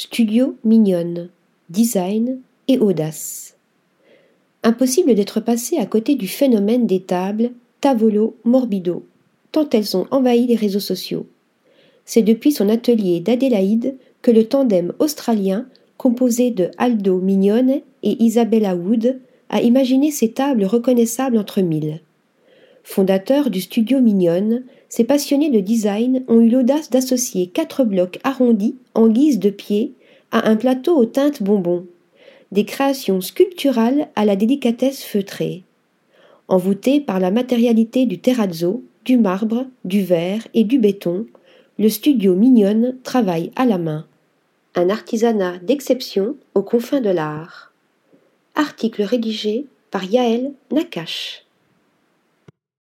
Studio mignonne, design et audace. Impossible d'être passé à côté du phénomène des tables Tavolo Morbido, tant elles ont envahi les réseaux sociaux. C'est depuis son atelier d'Adélaïde que le tandem australien, composé de Aldo Mignone et Isabella Wood, a imaginé ces tables reconnaissables entre mille. Fondateurs du studio Mignonne, ces passionnés de design ont eu l'audace d'associer quatre blocs arrondis en guise de pieds à un plateau aux teintes bonbons, des créations sculpturales à la délicatesse feutrée. Envoûté par la matérialité du terrazzo, du marbre, du verre et du béton, le studio Mignonne travaille à la main. Un artisanat d'exception aux confins de l'art. Article rédigé par Yaël Nakache.